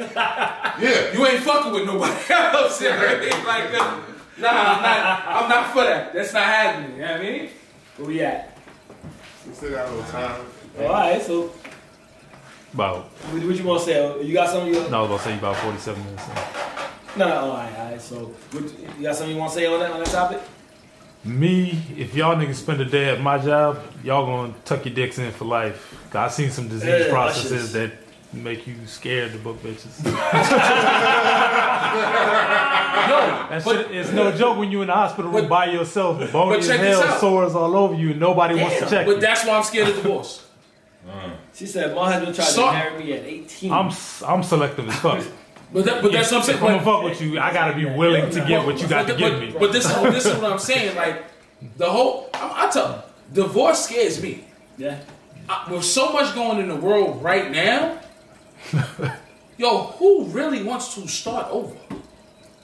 Yeah. You ain't fucking with nobody else. You know what I mean? Like, uh, nah, I'm not. I'm not for that. That's not happening. You know what I mean? Where we at? We still got a little time. All right, so About what, what you want to say? You got something? You, no, I was going to say about 47 minutes. in. no, no. All right, all right. So what, you got something you want to say on that on that topic? Me, if y'all niggas spend a day at my job, y'all gonna tuck your dicks in for life. 'Cause I seen some disease Yeah, processes that make you scared to book bitches. No, That but shit, it's no joke when you're in the hospital room but- by yourself, bony as check this hell, out. sores all over you, and nobody wants to check but you. that's why I'm scared of divorce. Mm. She said my husband tried So- to marry me at 18. I'm s- I'm selective as fuck. But that, but that's what I'm saying. If I'm gonna fuck with you, I gotta be willing to get what you got to but, give me. But this, is- this is what I'm saying. Like the whole, I, I tell, divorce scares me. yeah. I, with so much going in the world right now, yo, who really wants to start over?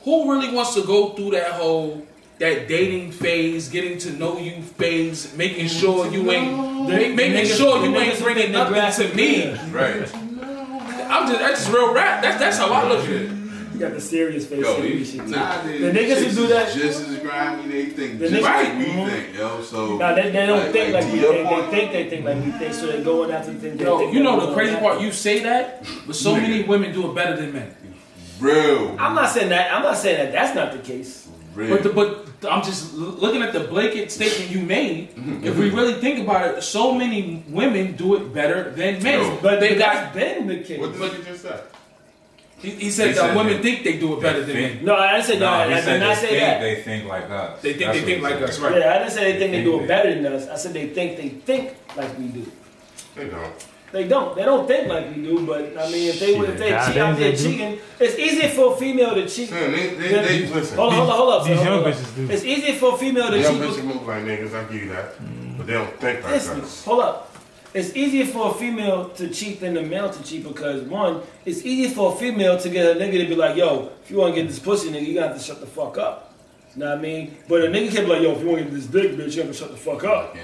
Who really wants to go through that whole that dating phase, getting to know you phase, making sure you ain't, make, making niggas- sure you ain't niggas bringing the grass nothing to me. Right. I'm just that's just real rap. That's that's how I look at it. You got the serious face. Yo, serious shit too. nowadays, the niggas who do that. just as grimy. They think The just niggas- like we Mhm. think, yo. So Nah, they, they don't like- think like like we think. point- They think they think like we think. So they're going after things. they Yo, think you know the crazy after. part. You say that, but so many women do it better than men. real, I'm not saying that. I'm not saying that. That's not the case. real. But the, but I'm just looking at the blanket statement you made. if we really think about it, so many women do it better than men. Yo. But they they got. that's been the case. What did you just say? He, he said He that said women that think they do it better than think- men. No, I didn't say no. Nah, I he did not say think that. they think like us. They think That's they think like us, right? Yeah, I didn't say they think they do it Think better than us. I said they think they think like we do. They don't. They don't. They don't think like we do. But I mean, if they would, if they Shit, cheat out goddamn there cheating, it's easier for a female to cheat. Man, they, they, than- they, listen. hold on, hold on, hold up. These young bitches do. It's easier for a female to Young cheat. bitches move like niggas, I give you that. But they don't think like us. hold up. It's easier for a female to cheat than a male to cheat because one, it's easier for a female to get a nigga to be like, yo, if you want to get this pussy, nigga, you got to shut the fuck up. You know what I mean? But a nigga can be like, yo, if you want to get this dick, bitch, you have to shut the fuck up.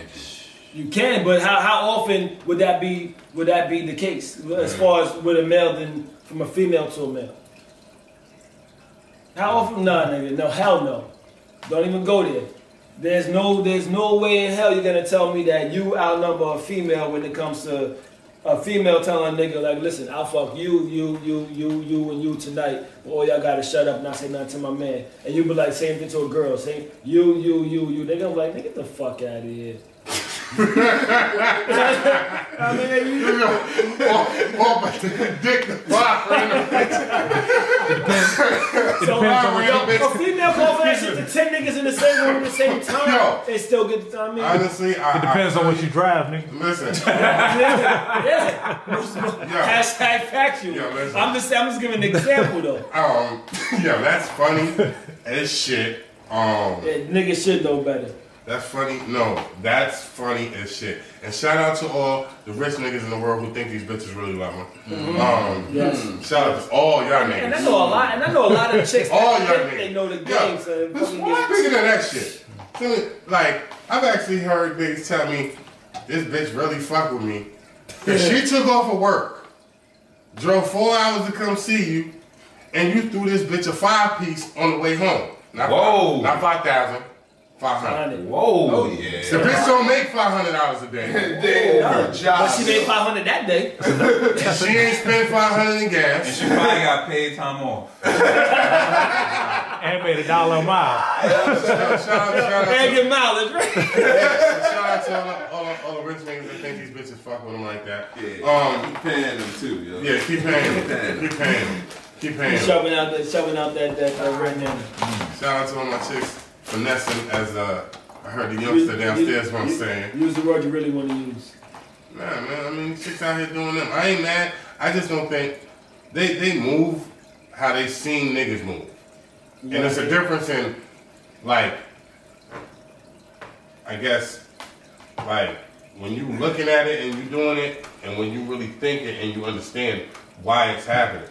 You can, but how, how often would that be? Would that be the case as far as with a male than from a female to a male? How often? Nah, nigga, no, hell no. Don't even go there. There's no, there's no way in hell you're gonna tell me that you outnumber a female when it comes to a female telling a nigga like, listen, I'll fuck you, you, you, you, you, and you tonight. But all y'all gotta shut up and not say nothing to my man. And you be like, same thing to a girl, same you, you, you, you. They gonna be like, nigga, get the fuck out of here. I mean, you, Oh, but the dick, the fuck, So, depends on what yo, a female call for that shit to ten niggas in the same room at the same time, Yo. it still good. I mean, Honestly, I, It depends I, on what you drive, nigga. Listen, yeah, yeah, Hashtag factual. Yo, listen. I'm just, I'm just giving an example though. um, yeah, that's funny as shit. Um, Yeah, niggas should know better. That's funny. No, that's funny as shit. And shout out to all the rich niggas in the world who think these bitches really love them. Um, Yes. shout out to all y'all niggas. And I know a lot, and I know a lot of chicks All that y'all think niggas. they know the game. Yeah. So This- fucking well, get- Speaking of that shit, so, like I've actually heard niggas tell me this bitch really fuck with me. Cause she took off of work, drove four hours to come see you, and you threw this bitch a five piece on the way home. Not Whoa. Five, not five thousand. Five hundred. Hundred. Whoa. Oh yeah. The bitch don't make five hundred dollars a day. Damn, her job. But she made 500 that day. she ain't spent five hundred in gas. And she probably got paid time off. And made a dollar a mile. Shout, shout out, And to, get mileage, right? shout out to all, the- all, the- all the rich niggas that think these bitches fuck with them like that. Yeah. Um, keep paying them too, yo. Yeah, keep paying them. Keep paying them. Keep paying them. Shoving out that, shoving out that, that, that red name. Shout out to all my chicks finessing as uh, I heard the youngster downstairs what I'm saying. Use the word you really want to use. Nah, man, I mean, chicks out here doing them. I ain't mad. I just don't think they they move how they seen niggas move. And it's a difference in, like, I guess, like, when you looking at it and you doing it, and when you really think it and you understand why it's happening.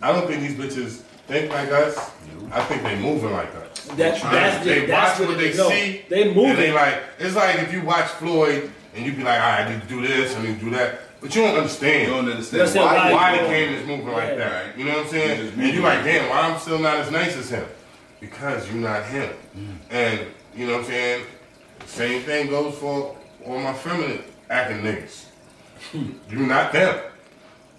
I don't think these bitches think like us. I think they moving like us. That, that's they the, that's watch what what they no, see. They And they moving. like, it's like if you watch Floyd and you be like, all right, I need to do this, I need to do that. But you don't understand You don't understand understand why, why the doing game is moving like Yeah. that. Right. You know what I'm saying? You just And you moving like, like damn, why I'm still not as nice as him? Because you're not him. Mm. And you know what I'm saying? Same thing goes for all my feminine acting niggas. you're not them.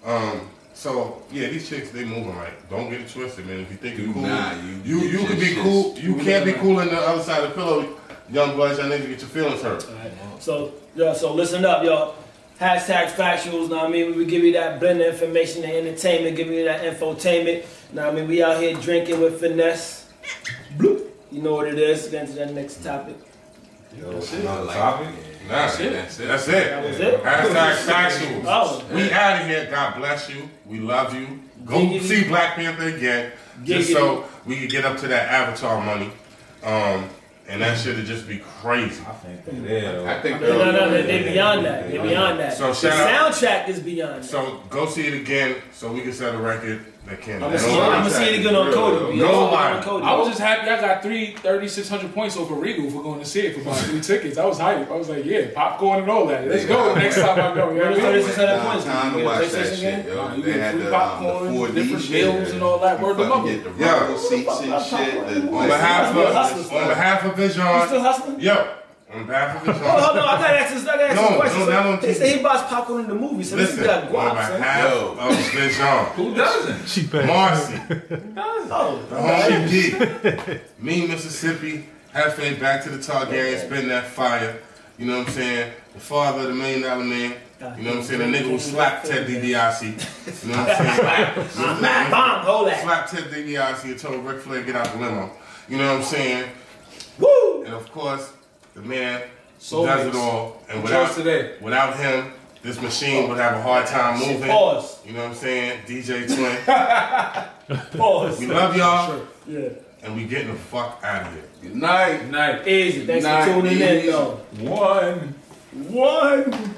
Um, so yeah, these chicks they moving right. Don't get it twisted, man. If you think you're cool, not. You- you you you, get could your be cool. You can't be cool on the other side of the pillow. Young boys, y'all to get your feelings hurt. Alright, So, yeah, so listen up, y'all. Hashtag factuals, know what I mean? We give you that blend of information and entertainment, give you that infotainment. Know what I mean? We out here drinking with finesse. Bloop. You know what it is. Get into that next topic. That's it. Topic? Nah, That's it. That's it. That's it. That was it? Hashtag factuals. Oh. We out of here. God bless you. We love you. Go Giggity. see Black Panther again, just Giggity. so we can get up to that Avatar money. Um, and that shit would just be crazy. I think they're there. I think No, no, no, they're- they, they beyond that. They beyond that. So the shout out- soundtrack is beyond that. So go see it again, so we can set a record. that can. I'm that gonna see, don't- I'm gonna see it again on Real, Cody. though. We Nobody. on Cody. I was just happy I got three, 3,600 points over Regal for going to see it for buying three tickets. I was hyped. I was like, yeah, popcorn and all that. Let's go next time I go. You know what I mean? Thirty-six hundred points. Time to get watch that shit, game? yo. Nah, you get free um, popcorn, different meals and all that. You Word to fucking mother. Yeah. seats and shit. On behalf of on behalf of You still hustling? yo, on behalf of Oh, Vision. hold on, I gotta ask this, I gotta ask No, some questions. no, not on they say he buys popcorn in the movie, so Listen, this got on guap, son. behalf Yo. of Vision, Who doesn't? Cheap ass. Marcy, Oh, the homie G, me, Mississippi, Hefe, back to the Targaryen, spitting that fire. You know what I'm saying? The father of the million dollar man. You know what I'm saying? The nigga who slapped Ted DiBiase. You know what I'm saying? Matt Bomb, hold that. Slapped Ted DiBiase and told Ric Flair to get out the limo. You know what I'm saying? Woo! And of course, the man who Soulmates. does it all. And Chose without today. without him, this machine would have a hard time Shit, moving. Pause. You know what I'm saying? DJ Twin. Pause. We love y'all, Yeah. and we getting the fuck out of here. Good night. Good night. Easy. Thanks Night, for tuning in, easy. though. One. One.